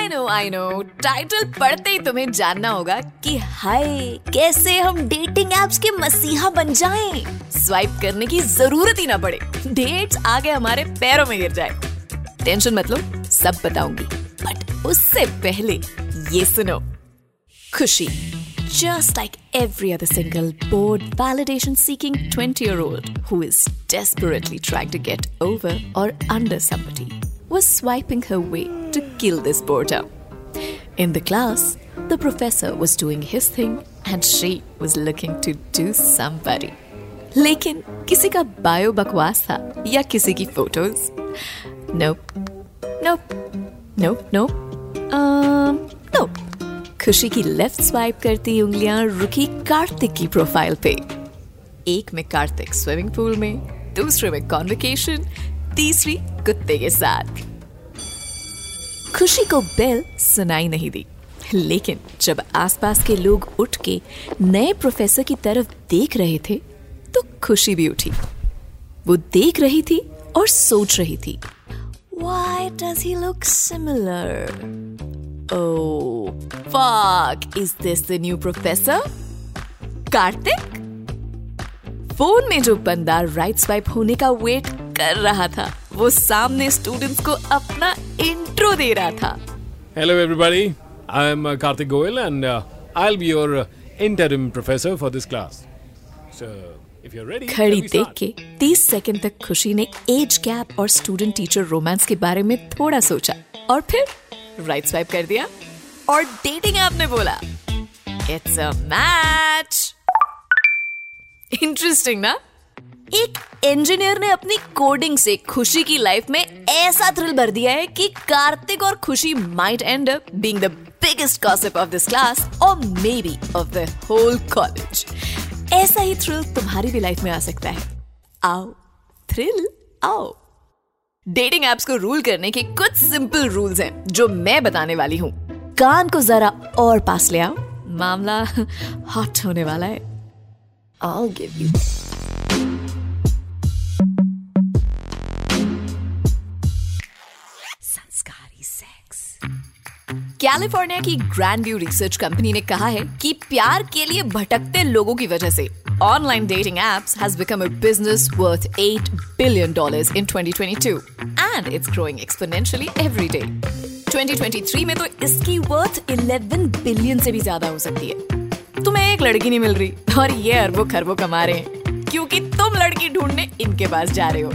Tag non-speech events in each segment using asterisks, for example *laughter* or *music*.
I know I know title पढ़ते ही तुम्हें जानना होगा कि हाय कैसे हम डेटिंग एप्स के मसीहा बन जाएँ स्वाइप करने की ज़रूरत ही ना पड़े डेट्स आगे हमारे पैरों में गिर जाए टेंशन मत लो सब बताऊँगी बट उससे पहले ये सुनो खुशी just like every other single bored validation seeking 20 year old who is desperately trying to get over or under somebody was swiping her way to kill this boredom. In the class, the professor was doing his thing and she was looking to do somebody. लेकिन किसी का bio बकवास था या किसी की photos नोप नोप नोप नोप नोप खुशी की लेफ़्ट स्वाइप करती उंगलियाँ रुकी कार्तिक की प्रोफ़ाइल पे। एक में कार्तिक स्विमिंग पूल में दूसरे में कॉन्वोकेशन तीसरी कुत्ते के साथ। खुशी को बेल सुनाई नहीं दी लेकिन जब आसपास के लोग उठ के नए प्रोफेसर की तरफ़ देख रहे थे तो खुशी भी उठी वो देख रही थी और सोच रही थी Why does he look similar? Oh, fuck. Is this the new professor? Kartik phone में जो बंदा राइट स्वाइप होने का वेट कर रहा था वो सामने स्टूडेंट्स को अपना इंट्रो दे रहा था। Hello everybody I am Kartik Goyal and I be your interim professor for this class so if you are ready खड़ी देख के 30 सेकंड तक खुशी ने एज गैप और स्टूडेंट टीचर रोमांस के बारे में थोड़ा सोचा। और फिर राइट स्वाइप कर दिया और डेटिंग ऐप ने बोला इट्स अ मैच इंटरेस्टिंग ना? एक इंजीनियर ने अपनी कोडिंग से खुशी की लाइफ में ऐसा थ्रिल भर दिया है कि कार्तिक और Khushi might end up being the biggest gossip of this class और may be of the whole college ऐसा ही थ्रिल तुम्हारी भी लाइफ में आ सकता है। आओ थ्रिल आओ। डेटिंग एप्स को रूल करने के कुछ सिंपल रूल्स हैं, जो मैं बताने वाली हूँ। कान को जरा और पास ले आओ। मामला *laughs* हॉट होने वाला है। I'll give you कैलिफ़ोर्निया की ग्रैंड व्यू रिसर्च कंपनी ने कहा है कि प्यार के लिए भटकते लोगों की वजह से online dating apps has become a business worth 8 billion dollars in 2022 and it's growing exponentially every day 2023 में तो इसकी वर्थ 11 बिलियन से भी ज़्यादा हो सकती है। तुम्हें एक लड़की नहीं मिल रही, और ये अरबों खरबों कमा रहे हैं, क्योंकि तुम लड़की ढूँढने इनके पास जा रहे हो।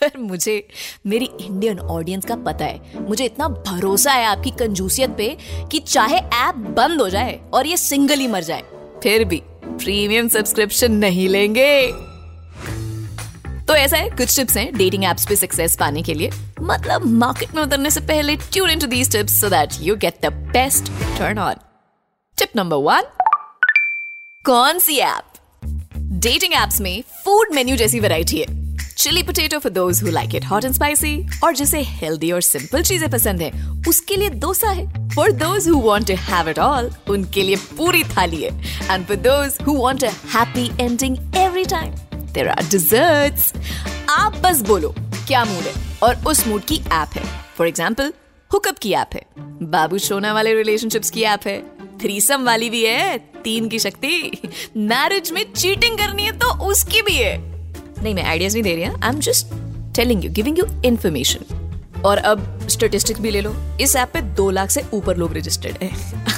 पर मुझे, मेरी इंडियन ऑडियंस का पता है। मुझे इतना भरोसा है आपकी कंजूसियत पे कि चाहे ऐप बंद हो जाए और ये सिंगल ही मर जाए, फिर भी प्रीमियम सब्सक्रिप्शन नहीं लेंगे। तो ऐसा है, कुछ टिप्स हैं डेटिंग एप्स पे सक्सेस पाने के लिए। मतलब मार्केट में उतरने से पहले tune into these tips so that you get the best turn on tip number one कौन सी ऐप डेटिंग एप्स में फ़ूड मेन्यू जैसी वैरायटी है। Chilli potato for those who like it hot and spicy और जिसे healthy और simple चीज़ें पसंद है, उसके लिए डोसा है। For those who want to have it all उनके लिए पूरी थाली है। And for those who want a happy ending every time there are desserts आप बस बोलो, क्या मूड है? और उस मूड की ऐप है। फॉर एग्ज़ाम्पल हुकअप की ऐप है। बाबू सोना वाले रिलेशनशिप्स की ऐप है। थ्रीसम वाली भी है। तीन की शक्ति। *laughs* मैरिज में चीटिंग करनी है तो उसकी भी है। नहीं, मैं आइडियाज़ नहीं दे रही I am just telling you giving you information और अब स्टेटिस्टिक्स भी ले लो। इस ऐप पे दो लाख से ऊपर लोग रजिस्टर्ड है।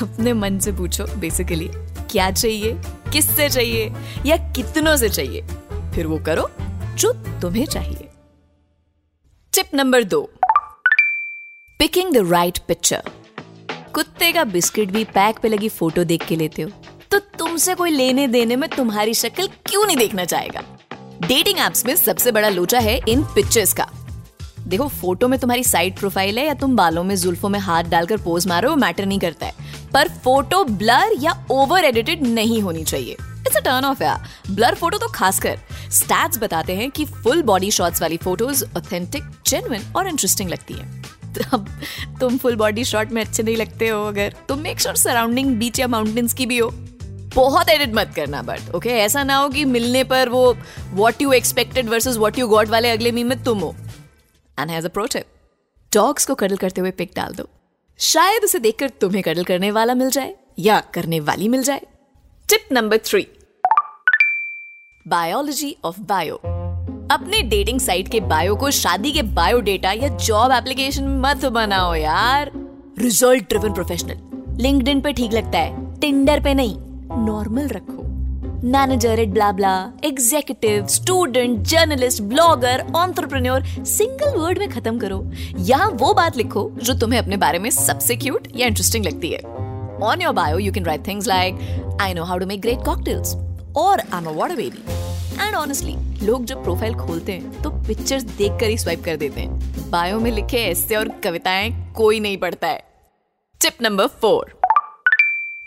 अपने मन से पूछो बेसिकली क्या चाहिए, किससे चाहिए, या कितनों से चाहिए? फिर वो करो जो तुम्हें चाहिए। टिप नंबर दो। पिकिंग द राइट पिक्चर कुत्ते का बिस्किट भी पैक पे लगी फ़ोटो देख के लेते हो। तो तुमसे कोई लेने देने में तुम्हारी शक्ल क्यों नहीं देखना चाहेगा? डेटिंग एप्स में सबसे बड़ा लोचा है इन पिक्चर्स का। देखो फ़ोटो में तुम्हारी साइड प्रोफ़ाइल है या तुम बालों में, जुल्फों में हाथ डालकर पोज मारो वो मैटर नहीं करता है। पर फ़ोटो ब्लर या ओवर एडिटेड नहीं होनी चाहिए। इट्स अ टर्न ऑफ़ या ब्लर फ़ोटो तो खासकर। स्टैट्स बताते हैं कि फुल बॉडी शॉट्स वाली फ़ोटोज़ ऑथेंटिक जेन्युइन और इंटरेस्टिंग लगती है। अब तुम फुल बॉडी शॉट में अच्छे नहीं लगते हो अगर। तो मेक श्योर सराउंडिंग बीच या माउंटेन्स की भी हो। बहुत एडिट मत करना बट ओके ऐसा ना हो कि मिलने पर वो what you expected versus what you got वाले अगले मीम में तुम हो। And has a pro tip dogs को कडल करते हुए पिक डाल दो। शायद उसे देखकर तुम्हें कडल करने वाला मिल जाए, या करने वाली मिल जाए। Tip number three biology of bio अपने डेटिंग साइट के बायो को शादी के बायो डेटा या जॉब एप्लीकेशन मत बनाओ यार। रिज़ल्ट ड्रिवन प्रोफेशनल लिंक्डइन पे ठीक लगता है टिंडर पे नहीं। नॉर्मल रखो। Manager at blah blah executive student journalist blogger entrepreneur single word में खत्म करो। यहाँ वो बात लिखो जो तुम्हें अपने बारे में सबसे क्यूट या इंटरेस्टिंग लगती है। On your bio you can write things like I know how to make great cocktails और I am a water baby and honestly लोग जब प्रोफ़ाइल खोलते हैं तो पिक्चर्स देखकर ही स्वाइप कर देते हैं। बायो में लिखे ऐसे और कविताएँ कोई नहीं पढ़ता है। टिप नंबर फोर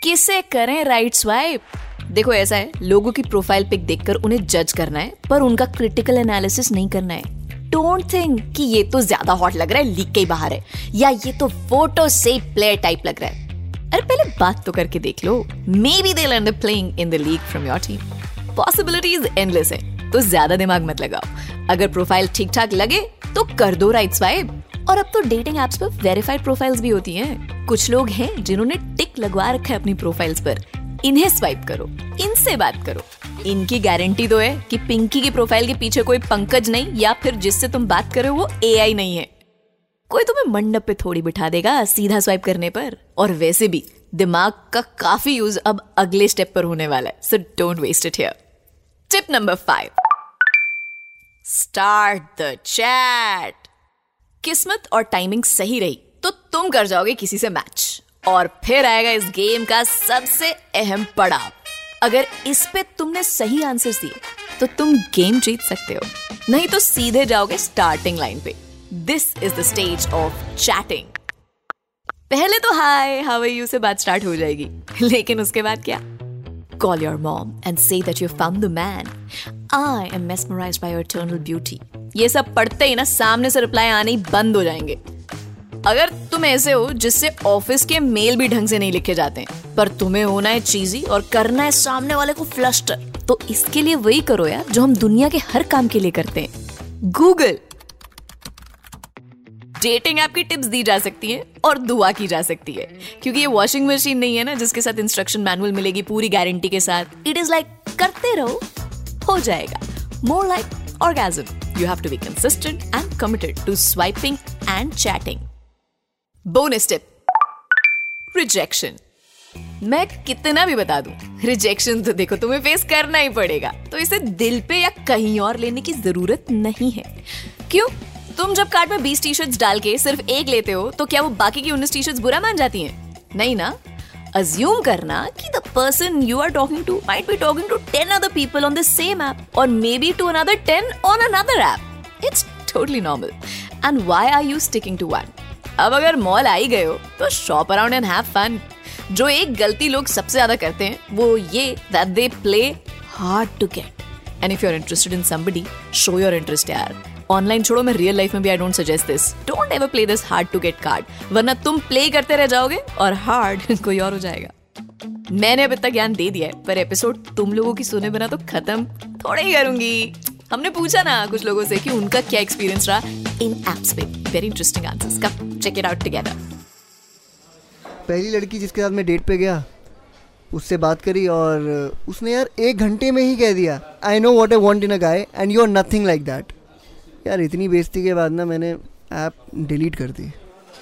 किसे करें राइट स्वाइप देखो, ऐसा है, लोगों की प्रोफ़ाइल पिक देखकर उन्हें जज करना है, पर उनका क्रिटिकल एनालिसिस नहीं करना है। डोंट थिंक कि ये तो ज़्यादा हॉट लग रहा है लीक के बाहर है, या ये तो फ़ोटो से प्लेयर टाइप लग रहा है। अरे, पहले बात तो करके देख लो। Maybe they learn playing in the league from your team possibilities endless है तो ज़्यादा दिमाग मत लगाओ। अगर प्रोफ़ाइल ठीक ठाक लगे तो कर दो राइट स्वाइप और अब तो डेटिंग एप्स पर वेरीफाइड प्रोफाइल्स भी होती हैं। कुछ लोग हैं जिन्होंने टिक लगवा रखा है अपनी प्रोफाइल्स पर। इन्हें स्वाइप करो, इनसे बात करो। इनकी गारंटी तो है कि पिंकी की प्रोफ़ाइल के पीछे कोई पंकज नहीं या फिर जिससे तुम बात करो वो एआई नहीं है। कोई तुम्हें मंडप पे थोड़ी बिठा देगा सीधा स्वाइप करने पर। और वैसे भी, दिमाग का काफ़ी यूज़ अब अगले स्टेप पर होने वाला है। So don't waste it here tip number five start the chat किस्मत और टाइमिंग सही रही तो तुम कर जाओगे किसी से मैच और फिर आएगा इस गेम का सबसे अहम पड़ाव। अगर इस पे तुमने सही आंसर दिए तो तुम गेम जीत सकते हो। नहीं तो सीधे जाओगे स्टार्टिंग लाइन पे। This is the stage of chatting पहले तो हाय हाउ आर यू से बात स्टार्ट हो जाएगी। लेकिन उसके बाद क्या? Call your mom and say that you found the man I am mesmerised by your eternal beauty ये सब पढ़ते ही ना सामने से रिप्लाई आने ही बंद हो जाएँगे। अगर तुम ऐसे हो जिससे ऑफ़िस के मेल भी ढंग से नहीं लिखे जाते हैं, पर तुम्हें होना है चीजी और करना है सामने वाले को फ्लस्टर तो इसके लिए वही करो यार जो हम दुनिया के हर काम के लिए करते हैं। गूगल डेटिंग ऐप की टिप्स दी जा सकती हैं और दुआ की जा सकती है। क्योंकि ये वॉशिंग मशीन नहीं है ना, जिसके साथ इंस्ट्रक्शन मैनुअल मिलेगी पूरी गारंटी के साथ। इट इज़ लाइक करते रहो, हो जाएगा। More like orgasm you have to be consistent and committed to swiping and chatting bonus tip rejection मैं कितना भी बता दूँ रिजेक्शन तो देखो तुम्हें फेस करना ही पड़ेगा। तो इसे दिल पे या कहीं और लेने की ज़रूरत नहीं है। क्यों? तुम जब कार्ड में 20 टी शर्ट डाल के सिर्फ़ एक लेते हो तो क्या वो बाकी की 19 टी शर्ट बुरा मान जाती है? नहीं ना? अज्यूम करना कि the person you are talking to might be talking to 10 other people on the same app और maybe to another 10 on another app it's totally normal and why are you sticking to one अब अगर mall आई गए हो तो shop around and have fun जो एक गलती लोग सबसे ज़्यादा करते हैं, वो ये that they play hard to get and if you are interested in somebody show your interest यार. ऑनलाइन छोड़ो, मैं रियल लाइफ में भी I don't suggest this don't ever play this hard to get card वरना तुम play करते रह जाओगे और हार्ड *laughs* कोई और हो जाएगा. मैंने अब इतना ज्ञान दे दिया है, पर एपिसोड तुम लोगों की सुने बिना तो खत्म थोड़ा ही करूँगी. हमने पूछा ना कुछ लोगों से कि उनका क्या एक्सपीरियंस रहा इन एप्स पे. Very interesting answers come check it out together पहली लड़की जिसके साथ मैं डेट पे गया, उससे बात करी और उसने यार एक घंटे में ही कह दिया I know what I want in a guy and you are nothing like that यार इतनी बेइज्जती के बाद ना मैंने ऐप डिलीट कर दी।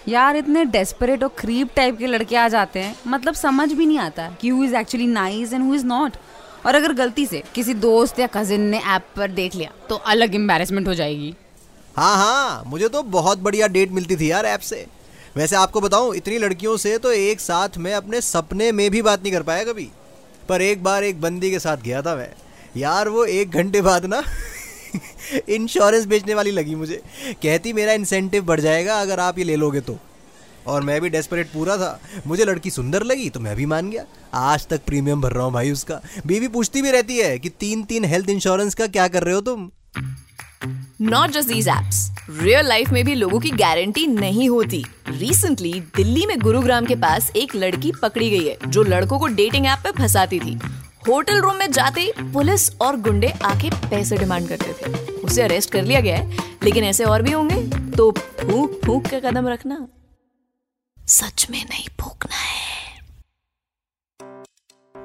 यार इतने डेस्परेट और क्रीप टाइप के लड़के आ जाते हैं मतलब समझ भी नहीं आता कि who is actually nice and who is not और अगर गलती से किसी दोस्त या कजिन ने ऐप पर देख लिया तो अलग एम्बेरसमेंट हो जाएगी। हाँ हाँ मुझे तो बहुत बढ़िया डेट मिलती थी यार ऐप से। वैसे आपको बताऊँ इतनी लड़कियों से तो एक साथ मैं अपने सपने में भी बात नहीं कर पाया कभी। पर एक बार एक बंदी के साथ गया था मैं। यार वो एक घंटे बाद ना *laughs* इंश्योरेंस बेचने वाली लगी मुझे। कहती, मेरा इंसेंटिव बढ़ जाएगा अगर आप ये ले लोगे तो। और मैं भी डेस्परेट पूरा था। मुझे लड़की सुंदर लगी तो मैं भी मान गया। आज तक प्रीमियम भर रहा हूँ भाई उसका। बीवी पूछती भी रहती है कि, तीन तीन हेल्थ इंश्योरेंस का क्या कर रहे हो तुम? Not just these apps real life में भी लोगों की गारंटी नहीं होती। रिसेंटली दिल्ली में गुरुग्राम के पास एक लड़की पकड़ी गई है, जो लड़कों को डेटिंग ऐप पे फंसाती थी। होटल रूम में जाते ही पुलिस और गुंडे आके पैसे डिमांड करते थे। उसे अरेस्ट कर लिया गया है लेकिन ऐसे और भी होंगे तो फूक फूक के कदम रखना। सच में नहीं भूखना है।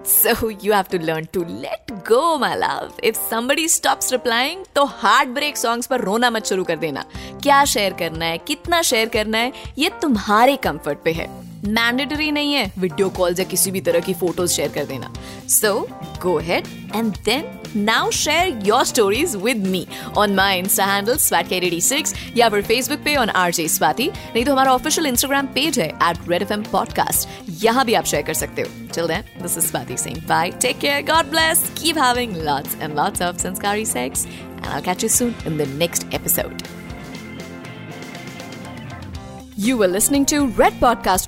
So you have to learn to let go, my love. If somebody stops replying, तो heartbreak songs पर रोना मत शुरू कर देना। क्या शेयर करना है कितना शेयर करना है ये तुम्हारे कंफर्ट पे है। मैंडेटरी नहीं है वीडियो कॉल्स या किसी भी तरह की फ़ोटोज़ शेयर कर देना so go head and then now share your stories with me on my insta handle swat six या फिर फेसबुक पे ऑन आर जे स्वाति नहीं तो हमारा ऑफिशियल इंस्टाग्राम पेज है at Red F M podcast यहाँ भी आप शेयर कर सकते हो Till then, this is Swati saying bye. Take care. God bless. Keep having lots and lots of Sanskari sex. And I'll catch you soon in the next episode. You were listening to Red Podcast